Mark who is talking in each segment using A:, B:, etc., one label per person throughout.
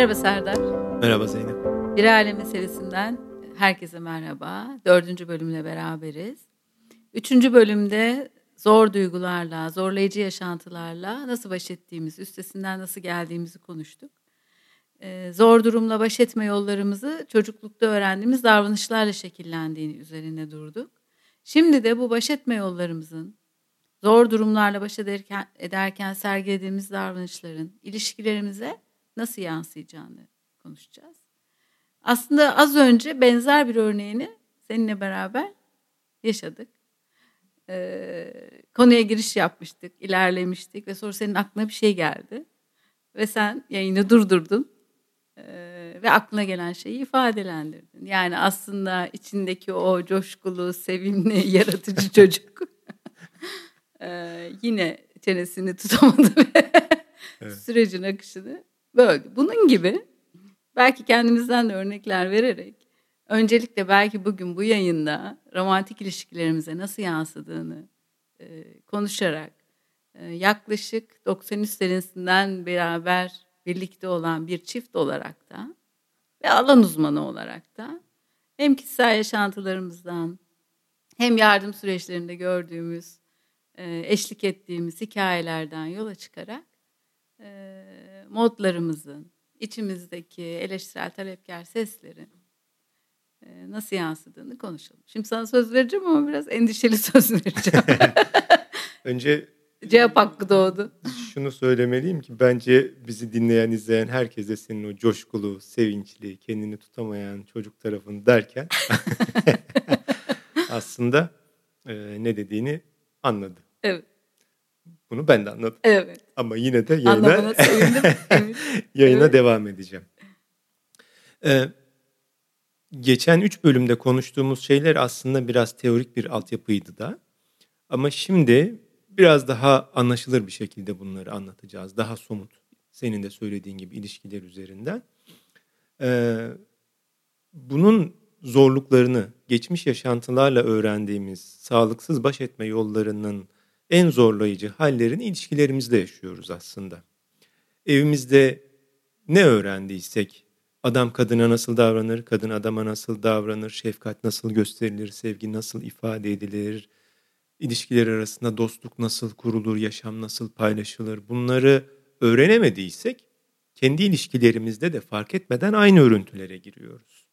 A: Merhaba Serdar.
B: Merhaba Zeynep.
A: Bir Aile Meselesinden herkese merhaba. Dördüncü bölümle beraberiz. Üçüncü bölümde zor duygularla, zorlayıcı yaşantılarla nasıl baş ettiğimiz, üstesinden nasıl geldiğimizi konuştuk. Ee, zor durumla baş etme yollarımızı çocuklukta öğrendiğimiz davranışlarla şekillendiğini üzerine durduk. Şimdi de bu baş etme yollarımızın, zor durumlarla baş ederken, ederken sergilediğimiz davranışların ilişkilerimize nasıl yansıyacağını konuşacağız. Aslında az önce benzer bir örneğini seninle beraber yaşadık. Ee, konuya giriş yapmıştık, ilerlemiştik ve sonra senin aklına bir şey geldi. Ve sen yayını durdurdun ee, ve aklına gelen şeyi ifadelendirdin. Yani aslında içindeki o coşkulu, sevimli, yaratıcı çocuk ee, yine çenesini tutamadı ve evet. sürecin akışını böldü. Bunun gibi belki kendimizden de örnekler vererek öncelikle belki bugün bu yayında romantik ilişkilerimize nasıl yansıdığını e, konuşarak e, yaklaşık 93 senesinden beraber birlikte olan bir çift olarak da ve alan uzmanı olarak da hem kişisel yaşantılarımızdan hem yardım süreçlerinde gördüğümüz, e, eşlik ettiğimiz hikayelerden yola çıkarak e, modlarımızın, içimizdeki eleştirel talepkar seslerin e, nasıl yansıdığını konuşalım. Şimdi sana söz vereceğim ama biraz endişeli söz vereceğim.
B: Önce
A: cevap hakkı doğdu.
B: Şunu söylemeliyim ki bence bizi dinleyen, izleyen herkese senin o coşkulu, sevinçli, kendini tutamayan çocuk tarafını derken aslında e, ne dediğini anladı.
A: Evet.
B: Bunu ben de anladım.
A: Evet.
B: Ama yine de yayına, yayına evet. devam edeceğim. Ee, geçen üç bölümde konuştuğumuz şeyler aslında biraz teorik bir altyapıydı da. Ama şimdi biraz daha anlaşılır bir şekilde bunları anlatacağız. Daha somut. Senin de söylediğin gibi ilişkiler üzerinden. Ee, bunun zorluklarını geçmiş yaşantılarla öğrendiğimiz sağlıksız baş etme yollarının en zorlayıcı hallerini ilişkilerimizde yaşıyoruz aslında. Evimizde ne öğrendiysek, adam kadına nasıl davranır, kadın adama nasıl davranır, şefkat nasıl gösterilir, sevgi nasıl ifade edilir, ilişkiler arasında dostluk nasıl kurulur, yaşam nasıl paylaşılır bunları öğrenemediysek kendi ilişkilerimizde de fark etmeden aynı örüntülere giriyoruz.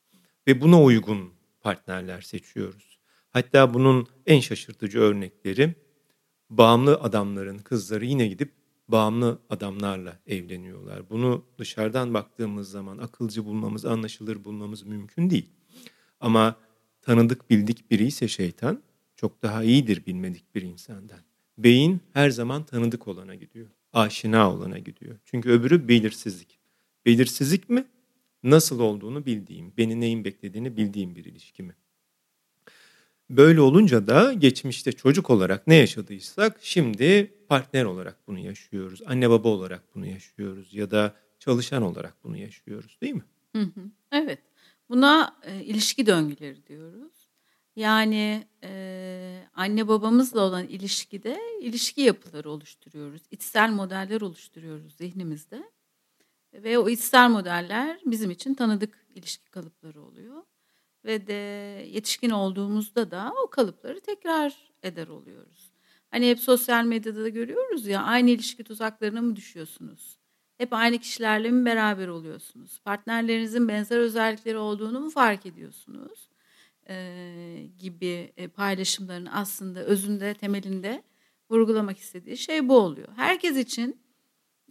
B: Ve buna uygun partnerler seçiyoruz. Hatta bunun en şaşırtıcı örnekleri bağımlı adamların kızları yine gidip bağımlı adamlarla evleniyorlar. Bunu dışarıdan baktığımız zaman akılcı bulmamız, anlaşılır bulmamız mümkün değil. Ama tanıdık bildik biri ise şeytan çok daha iyidir bilmedik bir insandan. Beyin her zaman tanıdık olana gidiyor. Aşina olana gidiyor. Çünkü öbürü belirsizlik. Belirsizlik mi? Nasıl olduğunu bildiğim, beni neyin beklediğini bildiğim bir ilişki mi? Böyle olunca da geçmişte çocuk olarak ne yaşadıysak şimdi partner olarak bunu yaşıyoruz. Anne baba olarak bunu yaşıyoruz ya da çalışan olarak bunu yaşıyoruz değil mi?
A: Evet. Buna e, ilişki döngüleri diyoruz. Yani e, anne babamızla olan ilişkide ilişki yapıları oluşturuyoruz. İçsel modeller oluşturuyoruz zihnimizde. Ve o içsel modeller bizim için tanıdık ilişki kalıpları oluyor ve de yetişkin olduğumuzda da o kalıpları tekrar eder oluyoruz. Hani hep sosyal medyada da görüyoruz ya aynı ilişki tuzaklarına mı düşüyorsunuz? Hep aynı kişilerle mi beraber oluyorsunuz? Partnerlerinizin benzer özellikleri olduğunu mu fark ediyorsunuz? Ee, gibi paylaşımların aslında özünde, temelinde vurgulamak istediği şey bu oluyor. Herkes için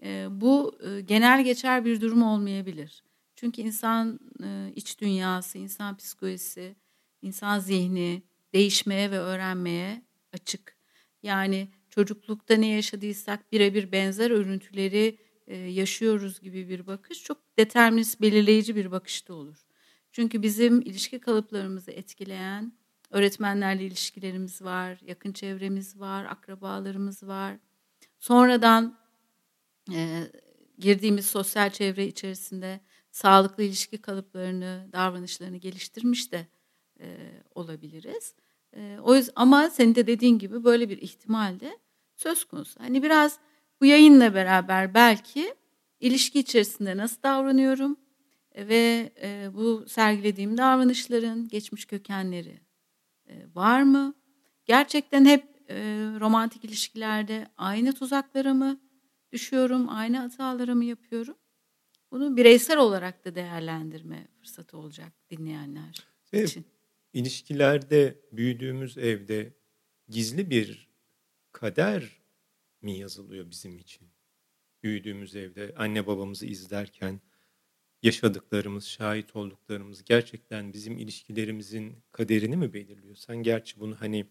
A: e, bu e, genel geçer bir durum olmayabilir. Çünkü insan e, iç dünyası, insan psikolojisi, insan zihni değişmeye ve öğrenmeye açık. Yani çocuklukta ne yaşadıysak birebir benzer örüntüleri e, yaşıyoruz gibi bir bakış çok determinist, belirleyici bir bakışta olur. Çünkü bizim ilişki kalıplarımızı etkileyen öğretmenlerle ilişkilerimiz var, yakın çevremiz var, akrabalarımız var. Sonradan e, girdiğimiz sosyal çevre içerisinde sağlıklı ilişki kalıplarını, davranışlarını geliştirmiş de e, olabiliriz. E, o yüzden ama senin de dediğin gibi böyle bir ihtimal de söz konusu. Hani biraz bu yayınla beraber belki ilişki içerisinde nasıl davranıyorum ve e, bu sergilediğim davranışların geçmiş kökenleri e, var mı? Gerçekten hep e, romantik ilişkilerde aynı tuzaklara mı düşüyorum, aynı hataları mı yapıyorum? Bunu bireysel olarak da değerlendirme fırsatı olacak dinleyenler evet, için.
B: İlişkilerde büyüdüğümüz evde gizli bir kader mi yazılıyor bizim için? Büyüdüğümüz evde anne babamızı izlerken yaşadıklarımız, şahit olduklarımız gerçekten bizim ilişkilerimizin kaderini mi belirliyor? Sen gerçi bunu hani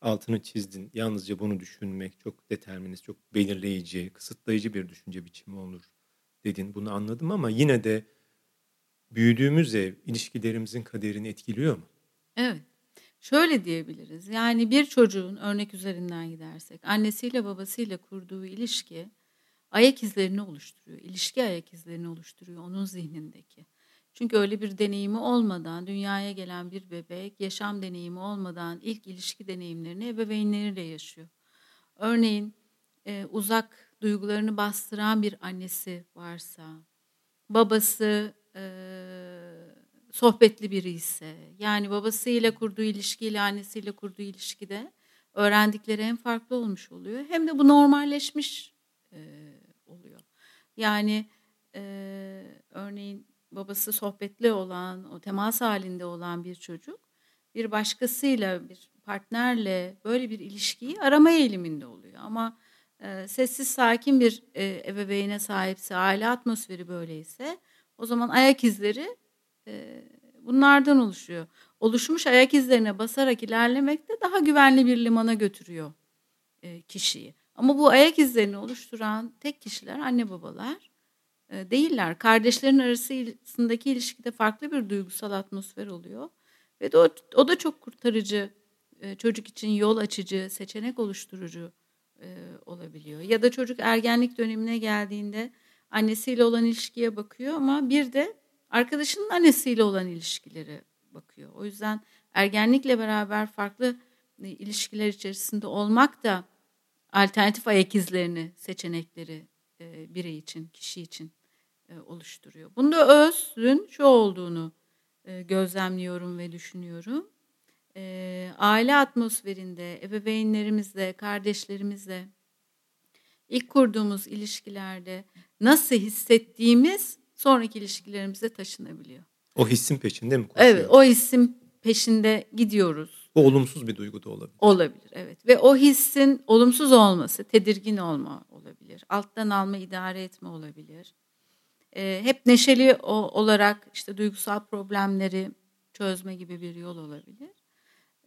B: altını çizdin. Yalnızca bunu düşünmek çok determinist, çok belirleyici, kısıtlayıcı bir düşünce biçimi olur dedin. Bunu anladım ama yine de büyüdüğümüz ev ilişkilerimizin kaderini etkiliyor mu?
A: Evet. Şöyle diyebiliriz. Yani bir çocuğun örnek üzerinden gidersek annesiyle babasıyla kurduğu ilişki ayak izlerini oluşturuyor. İlişki ayak izlerini oluşturuyor onun zihnindeki. Çünkü öyle bir deneyimi olmadan dünyaya gelen bir bebek yaşam deneyimi olmadan ilk ilişki deneyimlerini ebeveynleriyle yaşıyor. Örneğin e, uzak duygularını bastıran bir annesi varsa, babası e, sohbetli biri ise, yani babasıyla kurduğu ilişkiyle annesiyle kurduğu ilişkide öğrendikleri hem farklı olmuş oluyor hem de bu normalleşmiş e, oluyor. Yani e, örneğin babası sohbetli olan, o temas halinde olan bir çocuk bir başkasıyla, bir partnerle böyle bir ilişkiyi arama eğiliminde oluyor. Ama e, sessiz sakin bir e, ebeveyne sahipse, aile atmosferi böyleyse o zaman ayak izleri e, bunlardan oluşuyor. Oluşmuş ayak izlerine basarak ilerlemek de daha güvenli bir limana götürüyor e, kişiyi. Ama bu ayak izlerini oluşturan tek kişiler anne babalar e, değiller. Kardeşlerin arasındaki ilişkide farklı bir duygusal atmosfer oluyor. Ve de o, o da çok kurtarıcı, çocuk için yol açıcı, seçenek oluşturucu e, olabiliyor. Ya da çocuk ergenlik dönemine geldiğinde annesiyle olan ilişkiye bakıyor ama bir de arkadaşının annesiyle olan ilişkileri bakıyor. O yüzden ergenlikle beraber farklı ilişkiler içerisinde olmak da alternatif ayak izlerini, seçenekleri e, birey için, kişi için e, oluşturuyor. Bunda özün şu olduğunu e, gözlemliyorum ve düşünüyorum. E, aile atmosferinde, ebeveynlerimizle, kardeşlerimizle ilk kurduğumuz ilişkilerde nasıl hissettiğimiz sonraki ilişkilerimize taşınabiliyor.
B: O hissin peşinde mi koşuyor?
A: Evet, o hissin peşinde gidiyoruz.
B: O olumsuz bir duygu da olabilir.
A: Olabilir, evet. Ve o hissin olumsuz olması, tedirgin olma olabilir. Alttan alma, idare etme olabilir e, hep neşeli o, olarak işte duygusal problemleri çözme gibi bir yol olabilir.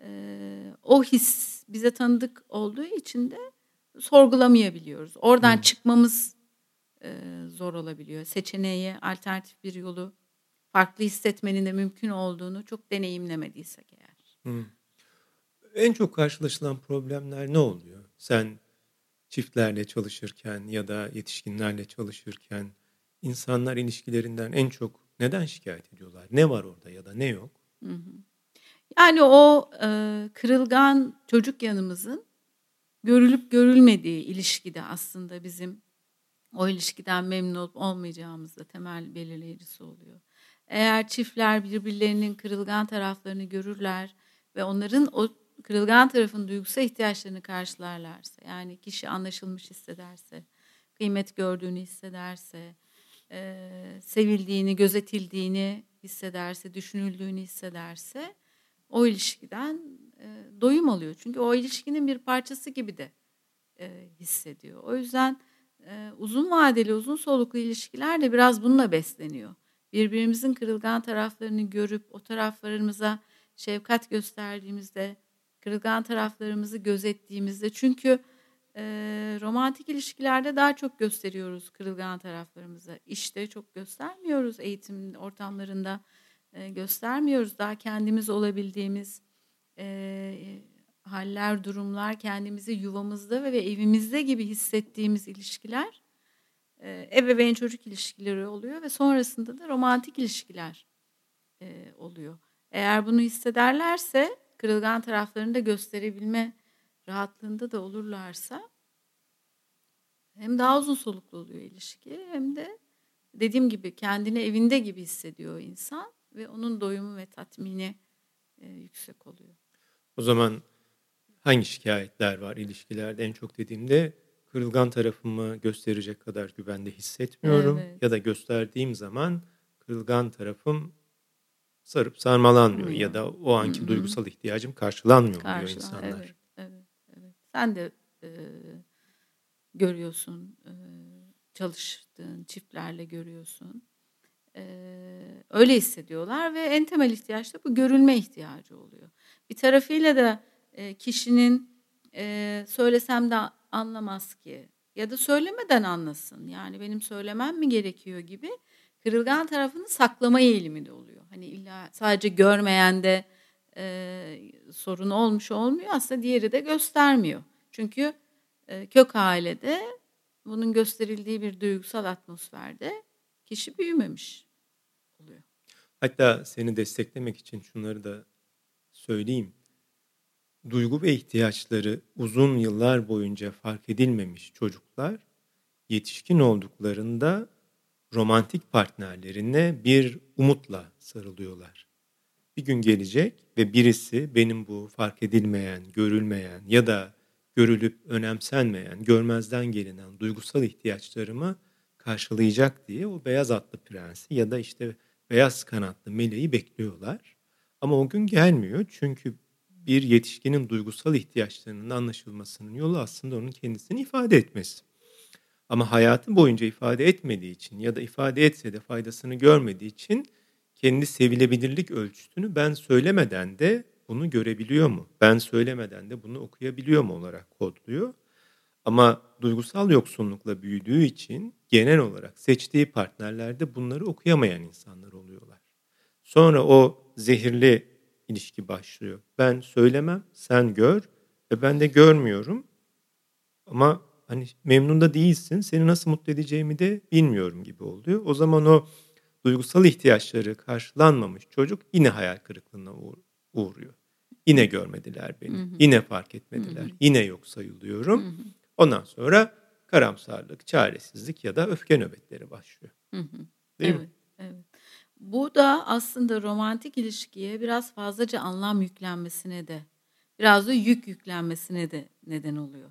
A: E, o his bize tanıdık olduğu için de sorgulamayabiliyoruz. Oradan hmm. çıkmamız e, zor olabiliyor. Seçeneğe alternatif bir yolu farklı hissetmenin de mümkün olduğunu çok deneyimlemediysek eğer. Hmm.
B: En çok karşılaşılan problemler ne oluyor? Sen çiftlerle çalışırken ya da yetişkinlerle çalışırken insanlar ilişkilerinden en çok neden şikayet ediyorlar? Ne var orada ya da ne yok? Hı hı.
A: Yani o e, kırılgan çocuk yanımızın görülüp görülmediği ilişkide aslında bizim o ilişkiden memnun olup olmayacağımız da temel belirleyicisi oluyor. Eğer çiftler birbirlerinin kırılgan taraflarını görürler ve onların o kırılgan tarafın duygusal ihtiyaçlarını karşılarlarsa, yani kişi anlaşılmış hissederse, kıymet gördüğünü hissederse, e, sevildiğini, gözetildiğini hissederse, düşünüldüğünü hissederse o ilişkiden e, doyum alıyor. Çünkü o ilişkinin bir parçası gibi de e, hissediyor. O yüzden e, uzun vadeli, uzun soluklu ilişkiler de biraz bununla besleniyor. Birbirimizin kırılgan taraflarını görüp o taraflarımıza şefkat gösterdiğimizde, kırılgan taraflarımızı gözettiğimizde çünkü e, romantik ilişkilerde daha çok gösteriyoruz kırılgan taraflarımızı. İşte çok göstermiyoruz eğitim ortamlarında e, göstermiyoruz. Daha kendimiz olabildiğimiz e, haller, durumlar, kendimizi yuvamızda ve, ve evimizde gibi hissettiğimiz ilişkiler e, ebeveyn çocuk ilişkileri oluyor ve sonrasında da romantik ilişkiler e, oluyor. Eğer bunu hissederlerse kırılgan taraflarını da gösterebilme rahatlığında da olurlarsa hem daha uzun soluklu oluyor ilişki hem de dediğim gibi kendini evinde gibi hissediyor insan ve onun doyumu ve tatmini e, yüksek oluyor.
B: O zaman hangi şikayetler var ilişkilerde en çok dediğimde kırılgan tarafımı gösterecek kadar güvende hissetmiyorum evet. ya da gösterdiğim zaman kırılgan tarafım sarıp sarmalanmıyor Hı. ya da o anki Hı-hı. duygusal ihtiyacım karşılanmıyor Karşılan, diyor insanlar.
A: Evet, evet, evet. Sen de e, görüyorsun, e, çalıştığın çiftlerle görüyorsun. Öyle hissediyorlar ve en temel ihtiyaç da bu görülme ihtiyacı oluyor. Bir tarafıyla da kişinin söylesem de anlamaz ki ya da söylemeden anlasın. Yani benim söylemem mi gerekiyor gibi kırılgan tarafını saklama eğilimi de oluyor. Hani illa sadece görmeyen de e, sorun olmuş olmuyor. Aslında diğeri de göstermiyor. Çünkü e, kök ailede bunun gösterildiği bir duygusal atmosferde kişi büyümemiş oluyor.
B: Hatta seni desteklemek için şunları da söyleyeyim. Duygu ve ihtiyaçları uzun yıllar boyunca fark edilmemiş çocuklar yetişkin olduklarında romantik partnerlerine bir umutla sarılıyorlar. Bir gün gelecek ve birisi benim bu fark edilmeyen, görülmeyen ya da görülüp önemsenmeyen, görmezden gelinen duygusal ihtiyaçlarımı karşılayacak diye o beyaz atlı prensi ya da işte beyaz kanatlı meleği bekliyorlar. Ama o gün gelmiyor çünkü bir yetişkinin duygusal ihtiyaçlarının anlaşılmasının yolu aslında onun kendisini ifade etmesi. Ama hayatı boyunca ifade etmediği için ya da ifade etse de faydasını görmediği için kendi sevilebilirlik ölçütünü ben söylemeden de bunu görebiliyor mu? Ben söylemeden de bunu okuyabiliyor mu olarak kodluyor. Ama duygusal yoksunlukla büyüdüğü için genel olarak seçtiği partnerlerde bunları okuyamayan insanlar oluyorlar. Sonra o zehirli ilişki başlıyor. Ben söylemem, sen gör ve ben de görmüyorum. Ama hani memnun da değilsin, seni nasıl mutlu edeceğimi de bilmiyorum gibi oluyor. O zaman o duygusal ihtiyaçları karşılanmamış çocuk yine hayal kırıklığına uğruyor. Yine görmediler beni, hı hı. yine fark etmediler, hı hı. yine yok sayılıyorum. Hı hı. Ondan sonra karamsarlık, çaresizlik ya da öfke nöbetleri başlıyor. Hı hı. Değil
A: evet, mi? Evet. Bu da aslında romantik ilişkiye biraz fazlaca anlam yüklenmesine de, biraz da yük yüklenmesine de neden oluyor.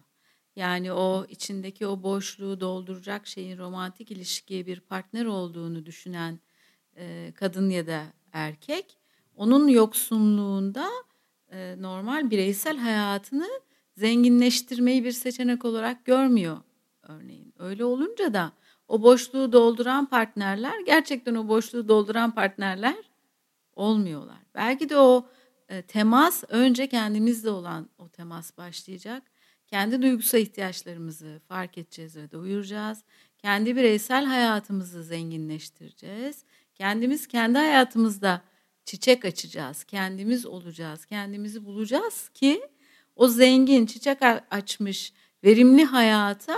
A: Yani o içindeki o boşluğu dolduracak şeyin romantik ilişkiye bir partner olduğunu düşünen e, kadın ya da erkek, onun yoksunluğunda e, normal bireysel hayatını zenginleştirmeyi bir seçenek olarak görmüyor örneğin. Öyle olunca da o boşluğu dolduran partnerler gerçekten o boşluğu dolduran partnerler olmuyorlar. Belki de o e, temas önce kendimizle olan o temas başlayacak. Kendi duygusal ihtiyaçlarımızı fark edeceğiz ve doyuracağız. Kendi bireysel hayatımızı zenginleştireceğiz. Kendimiz kendi hayatımızda çiçek açacağız. Kendimiz olacağız. Kendimizi bulacağız ki o zengin, çiçek açmış, verimli hayata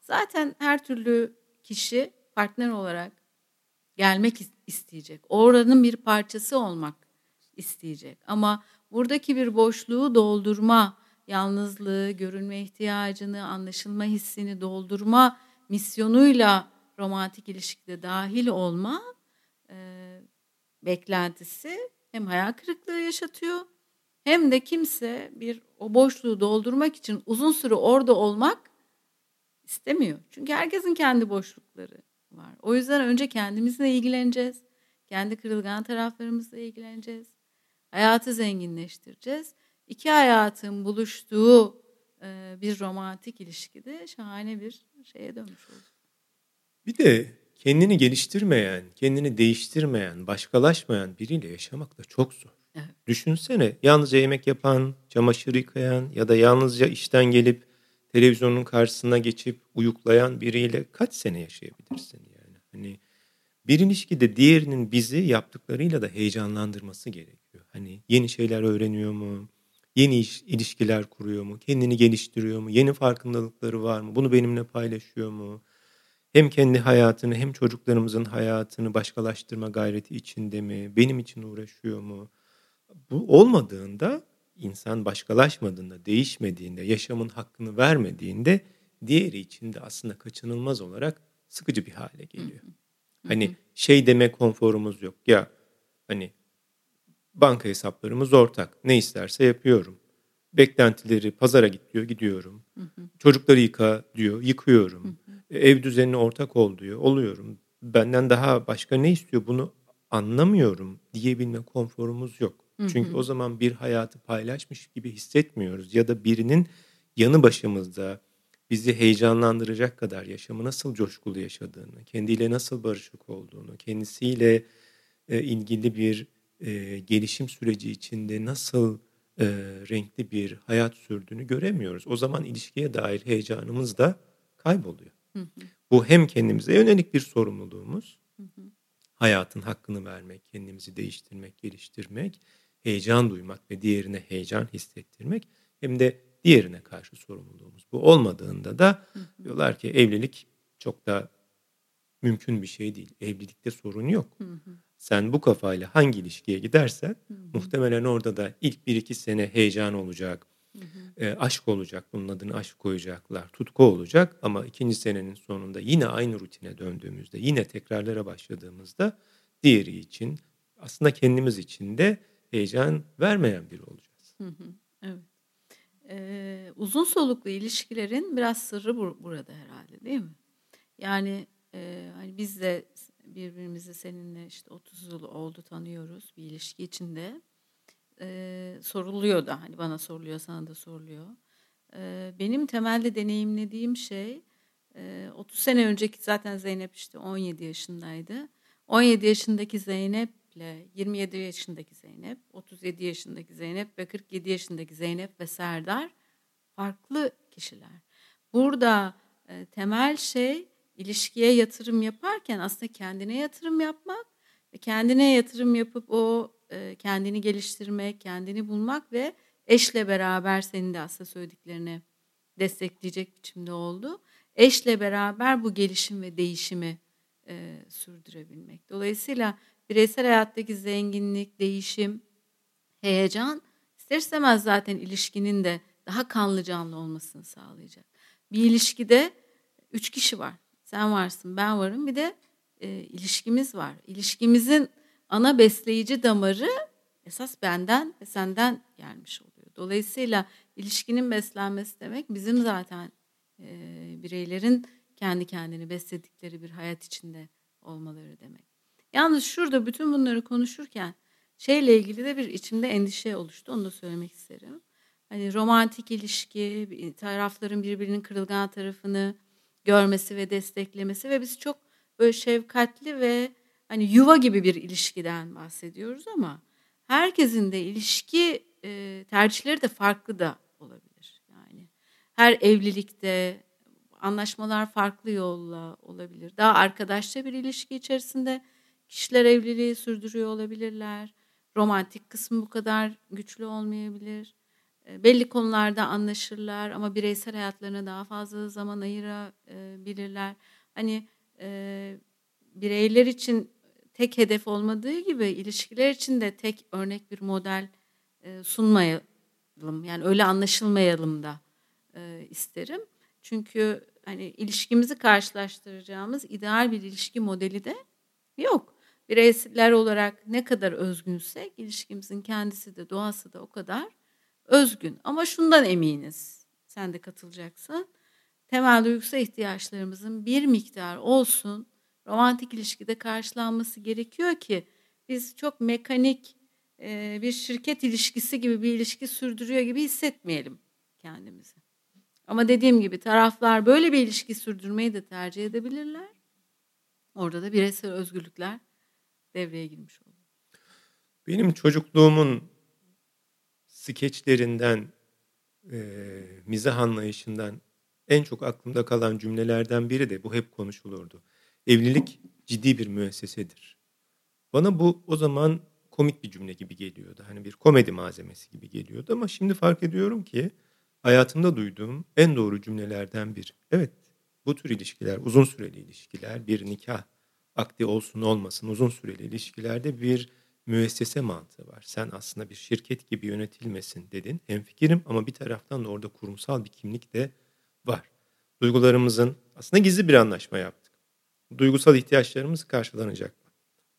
A: zaten her türlü kişi partner olarak gelmek isteyecek. Oranın bir parçası olmak isteyecek. Ama buradaki bir boşluğu doldurma, yalnızlığı, görünme ihtiyacını, anlaşılma hissini doldurma misyonuyla romantik ilişkide dahil olma e, beklentisi hem hayal kırıklığı yaşatıyor hem de kimse bir o boşluğu doldurmak için uzun süre orada olmak istemiyor. Çünkü herkesin kendi boşlukları var. O yüzden önce kendimizle ilgileneceğiz. Kendi kırılgan taraflarımızla ilgileneceğiz. Hayatı zenginleştireceğiz. İki hayatın buluştuğu e, bir romantik ilişkide şahane bir şeye dönmüş olacak.
B: Bir de kendini geliştirmeyen, kendini değiştirmeyen, başkalaşmayan biriyle yaşamak da çok zor. Evet. Düşünsene yalnızca yemek yapan, çamaşır yıkayan ya da yalnızca işten gelip televizyonun karşısına geçip uyuklayan biriyle kaç sene yaşayabilirsin yani? Hani bir ilişkide diğerinin bizi yaptıklarıyla da heyecanlandırması gerekiyor. Hani yeni şeyler öğreniyor mu? Yeni iş, ilişkiler kuruyor mu? Kendini geliştiriyor mu? Yeni farkındalıkları var mı? Bunu benimle paylaşıyor mu? Hem kendi hayatını hem çocuklarımızın hayatını başkalaştırma gayreti içinde mi? Benim için uğraşıyor mu? Bu olmadığında insan başkalaşmadığında, değişmediğinde, yaşamın hakkını vermediğinde diğeri için de aslında kaçınılmaz olarak sıkıcı bir hale geliyor. Hani şey deme konforumuz yok. Ya hani banka hesaplarımız ortak. Ne isterse yapıyorum. Beklentileri pazara git diyor gidiyorum. Çocukları yıka diyor yıkıyorum. Ev düzenine ortak ol diyor oluyorum. Benden daha başka ne istiyor bunu anlamıyorum diyebilme konforumuz yok. Çünkü o zaman bir hayatı paylaşmış gibi hissetmiyoruz ya da birinin yanı başımızda bizi heyecanlandıracak kadar yaşamı nasıl coşkulu yaşadığını, kendiyle nasıl barışık olduğunu, kendisiyle e, ilgili bir e, gelişim süreci içinde nasıl e, renkli bir hayat sürdüğünü göremiyoruz. O zaman ilişkiye dair heyecanımız da kayboluyor. Hı hı. Bu hem kendimize yönelik bir sorumluluğumuz, hı hı. hayatın hakkını vermek, kendimizi değiştirmek, geliştirmek, heyecan duymak ve diğerine heyecan hissettirmek hem de diğerine karşı sorumluluğumuz. Bu olmadığında da diyorlar ki evlilik çok da mümkün bir şey değil. Evlilikte sorun yok. Hı hı. Sen bu kafayla hangi ilişkiye gidersen hı hı. muhtemelen orada da ilk bir iki sene heyecan olacak. Hı hı. E, aşk olacak. Bunun adını aşk koyacaklar. Tutku olacak ama ikinci senenin sonunda yine aynı rutine döndüğümüzde, yine tekrarlara başladığımızda diğeri için aslında kendimiz için de heyecan vermeyen biri olacağız.
A: Evet. Ee, uzun soluklu ilişkilerin biraz sırrı bur- burada herhalde değil mi? Yani e, hani biz de birbirimizi seninle işte 30 yıl oldu tanıyoruz bir ilişki içinde. Ee, soruluyor da hani bana soruluyor sana da soruluyor. Ee, benim temelde deneyimlediğim şey e, 30 sene önceki zaten Zeynep işte 17 yaşındaydı. 17 yaşındaki Zeynep ile 27 yaşındaki Zeynep, 37 yaşındaki Zeynep ve 47 yaşındaki Zeynep ve Serdar farklı kişiler. Burada e, temel şey ilişkiye yatırım yaparken aslında kendine yatırım yapmak ve kendine yatırım yapıp o e, kendini geliştirmek, kendini bulmak ve eşle beraber senin de aslında söylediklerini destekleyecek biçimde oldu. Eşle beraber bu gelişim ve değişimi e, sürdürebilmek. Dolayısıyla bireysel hayattaki zenginlik, değişim, heyecan ister istemez zaten ilişkinin de daha kanlı canlı olmasını sağlayacak. Bir ilişkide üç kişi var. Sen varsın, ben varım. Bir de e, ilişkimiz var. İlişkimizin ana besleyici damarı esas benden ve senden gelmiş oluyor. Dolayısıyla ilişkinin beslenmesi demek bizim zaten e, bireylerin kendi kendini besledikleri bir hayat içinde olmaları demek. Yalnız şurada bütün bunları konuşurken şeyle ilgili de bir içimde endişe oluştu. Onu da söylemek isterim. Hani romantik ilişki, tarafların birbirinin kırılgan tarafını görmesi ve desteklemesi ve biz çok böyle şefkatli ve hani yuva gibi bir ilişkiden bahsediyoruz ama herkesin de ilişki e, tercihleri de farklı da olabilir. Yani her evlilikte anlaşmalar farklı yolla olabilir. Daha arkadaşça bir ilişki içerisinde kişiler evliliği sürdürüyor olabilirler. Romantik kısmı bu kadar güçlü olmayabilir. E, belli konularda anlaşırlar ama bireysel hayatlarına daha fazla zaman ayırabilirler. Hani e, bireyler için tek hedef olmadığı gibi ilişkiler için de tek örnek bir model e, sunmayalım. Yani öyle anlaşılmayalım da e, isterim. Çünkü hani ilişkimizi karşılaştıracağımız ideal bir ilişki modeli de yok. Bireyler olarak ne kadar özgünsek ilişkimizin kendisi de doğası da o kadar özgün. Ama şundan eminiz. Sen de katılacaksın. Temel duygusal ihtiyaçlarımızın bir miktar olsun romantik ilişkide karşılanması gerekiyor ki biz çok mekanik e, bir şirket ilişkisi gibi bir ilişki sürdürüyor gibi hissetmeyelim kendimizi. Ama dediğim gibi taraflar böyle bir ilişki sürdürmeyi de tercih edebilirler. Orada da bireysel özgürlükler devreye girmiş oluyor.
B: Benim çocukluğumun skeçlerinden, e, mizah anlayışından en çok aklımda kalan cümlelerden biri de bu hep konuşulurdu. Evlilik ciddi bir müessesedir. Bana bu o zaman komik bir cümle gibi geliyordu. Hani bir komedi malzemesi gibi geliyordu ama şimdi fark ediyorum ki hayatımda duyduğum en doğru cümlelerden bir. Evet bu tür ilişkiler, uzun süreli ilişkiler, bir nikah akdi olsun olmasın uzun süreli ilişkilerde bir müessese mantığı var. Sen aslında bir şirket gibi yönetilmesin dedin. Hem fikrim ama bir taraftan da orada kurumsal bir kimlik de var. Duygularımızın aslında gizli bir anlaşma yaptık. Duygusal ihtiyaçlarımız karşılanacak mı?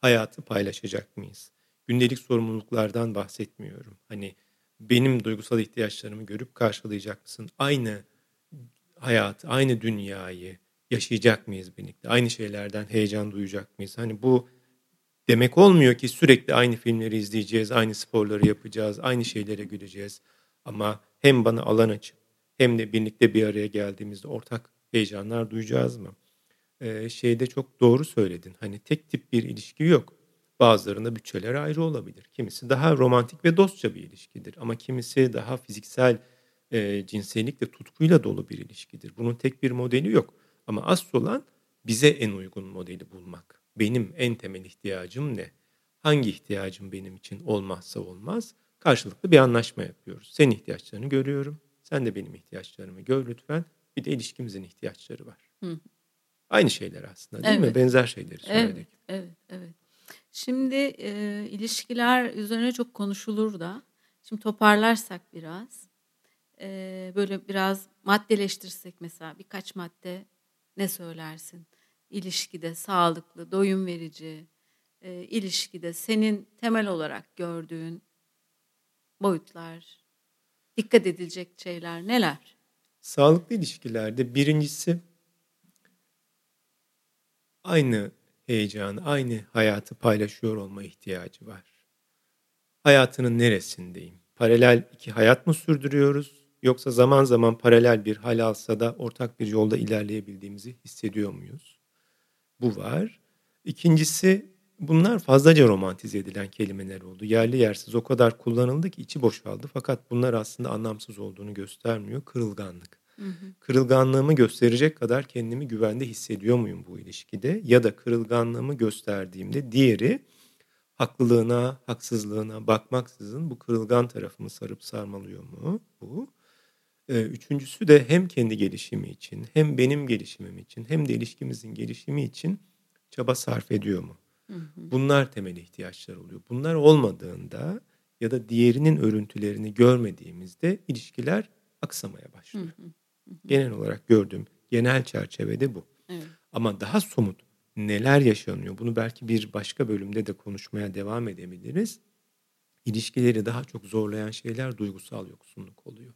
B: Hayatı paylaşacak mıyız? Gündelik sorumluluklardan bahsetmiyorum. Hani benim duygusal ihtiyaçlarımı görüp karşılayacak mısın? Aynı hayat, aynı dünyayı yaşayacak mıyız birlikte? Aynı şeylerden heyecan duyacak mıyız? Hani bu demek olmuyor ki sürekli aynı filmleri izleyeceğiz, aynı sporları yapacağız, aynı şeylere güleceğiz. Ama hem bana alan açıp hem de birlikte bir araya geldiğimizde ortak heyecanlar duyacağız mı? Ee, şeyde çok doğru söyledin. Hani tek tip bir ilişki yok. Bazılarında bütçeler ayrı olabilir. Kimisi daha romantik ve dostça bir ilişkidir. Ama kimisi daha fiziksel e, cinsellikle tutkuyla dolu bir ilişkidir. Bunun tek bir modeli yok. Ama asıl olan bize en uygun modeli bulmak. Benim en temel ihtiyacım ne? Hangi ihtiyacım benim için olmazsa olmaz? Karşılıklı bir anlaşma yapıyoruz. Senin ihtiyaçlarını görüyorum. Sen de benim ihtiyaçlarımı gör lütfen. Bir de ilişkimizin ihtiyaçları var. Hı. Aynı şeyler aslında değil evet. mi? Benzer şeyleri söyledik.
A: Evet, evet, evet. Şimdi e, ilişkiler üzerine çok konuşulur da. Şimdi toparlarsak biraz. E, böyle biraz maddeleştirsek mesela birkaç madde ne söylersin? İlişkide sağlıklı, doyum verici, e, ilişkide senin temel olarak gördüğün boyutlar, dikkat edilecek şeyler neler?
B: Sağlıklı ilişkilerde birincisi aynı heyecanı, aynı hayatı paylaşıyor olma ihtiyacı var. Hayatının neresindeyim? Paralel iki hayat mı sürdürüyoruz? Yoksa zaman zaman paralel bir hal alsa da ortak bir yolda ilerleyebildiğimizi hissediyor muyuz? Bu var. İkincisi bunlar fazlaca romantize edilen kelimeler oldu. Yerli yersiz o kadar kullanıldı ki içi boşaldı. Fakat bunlar aslında anlamsız olduğunu göstermiyor. Kırılganlık. Hı hı. Kırılganlığımı gösterecek kadar kendimi güvende hissediyor muyum bu ilişkide? Ya da kırılganlığımı gösterdiğimde diğeri haklılığına, haksızlığına bakmaksızın bu kırılgan tarafımı sarıp sarmalıyor mu? Bu. Üçüncüsü de hem kendi gelişimi için, hem benim gelişimim için, hem de ilişkimizin gelişimi için çaba sarf ediyor mu? Hı hı. Bunlar temel ihtiyaçlar oluyor. Bunlar olmadığında ya da diğerinin örüntülerini görmediğimizde ilişkiler aksamaya başlıyor. Hı. Genel olarak gördüğüm genel çerçevede bu. Evet. Ama daha somut neler yaşanıyor bunu belki bir başka bölümde de konuşmaya devam edebiliriz. İlişkileri daha çok zorlayan şeyler duygusal yoksunluk oluyor.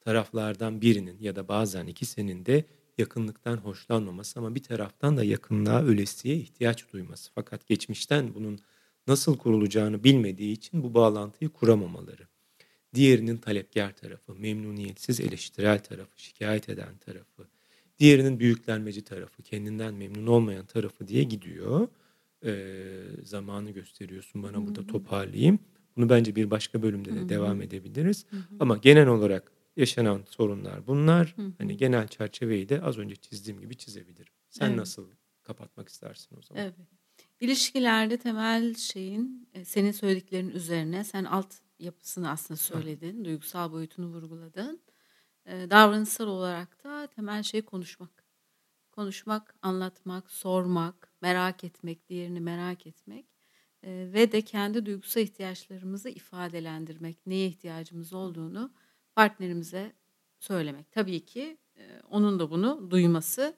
B: Taraflardan birinin ya da bazen ikisinin de yakınlıktan hoşlanmaması ama bir taraftan da yakınlığa ölesiye ihtiyaç duyması. Fakat geçmişten bunun nasıl kurulacağını bilmediği için bu bağlantıyı kuramamaları. Diğerinin talepkar tarafı, memnuniyetsiz eleştirel tarafı, şikayet eden tarafı. Diğerinin büyüklenmeci tarafı, kendinden memnun olmayan tarafı diye gidiyor. Ee, zamanı gösteriyorsun bana burada toparlayayım. Bunu bence bir başka bölümde de devam edebiliriz. Ama genel olarak yaşanan sorunlar bunlar. Hani genel çerçeveyi de az önce çizdiğim gibi çizebilirim. Sen evet. nasıl kapatmak istersin o zaman?
A: Evet. İlişkilerde temel şeyin e, senin söylediklerin üzerine sen alt yapısını aslında söyledin. Duygusal boyutunu vurguladın. E, davranışsal olarak da temel şey konuşmak. Konuşmak, anlatmak, sormak, merak etmek, diğerini merak etmek e, ve de kendi duygusal ihtiyaçlarımızı ifadelendirmek, neye ihtiyacımız olduğunu partnerimize söylemek. Tabii ki e, onun da bunu duyması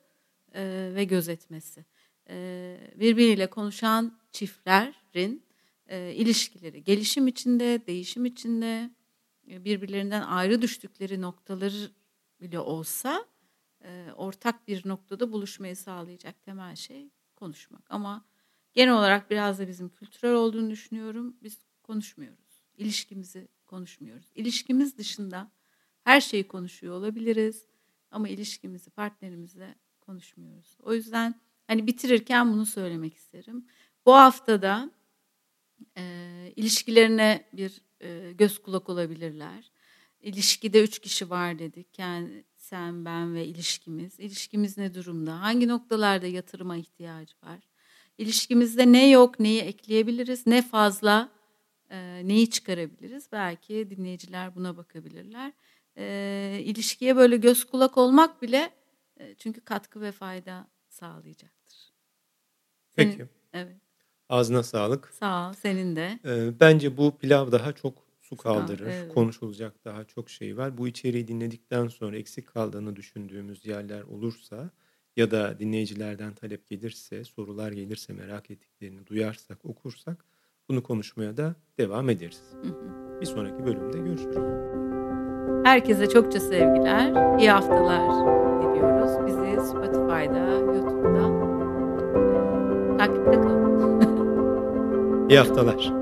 A: e, ve gözetmesi. E, birbiriyle konuşan çiftlerin e, ilişkileri gelişim içinde, değişim içinde birbirlerinden ayrı düştükleri noktaları bile olsa ortak bir noktada buluşmayı sağlayacak temel şey konuşmak. Ama genel olarak biraz da bizim kültürel olduğunu düşünüyorum. Biz konuşmuyoruz. İlişkimizi konuşmuyoruz. İlişkimiz dışında her şeyi konuşuyor olabiliriz ama ilişkimizi partnerimizle konuşmuyoruz. O yüzden hani bitirirken bunu söylemek isterim. Bu haftada e, ilişkilerine bir e, göz kulak olabilirler. İlişkide üç kişi var dedik. Yani sen, ben ve ilişkimiz. İlişkimiz ne durumda? Hangi noktalarda yatırıma ihtiyacı var? İlişkimizde ne yok, neyi ekleyebiliriz, ne fazla, e, neyi çıkarabiliriz? Belki dinleyiciler buna bakabilirler. E, ilişkiye böyle göz kulak olmak bile e, çünkü katkı ve fayda sağlayacaktır.
B: Senin, Peki. Evet. Ağzına sağlık.
A: Sağ ol, senin de.
B: Bence bu pilav daha çok su kaldırır. Evet. Konuşulacak daha çok şey var. Bu içeriği dinledikten sonra eksik kaldığını düşündüğümüz yerler olursa ya da dinleyicilerden talep gelirse, sorular gelirse merak ettiklerini duyarsak, okursak bunu konuşmaya da devam ederiz. Bir sonraki bölümde görüşürüz.
A: Herkese çokça sevgiler, iyi haftalar diliyoruz. Bizi Spotify'da, YouTube'da takipte kalın.
B: iyi haftalar.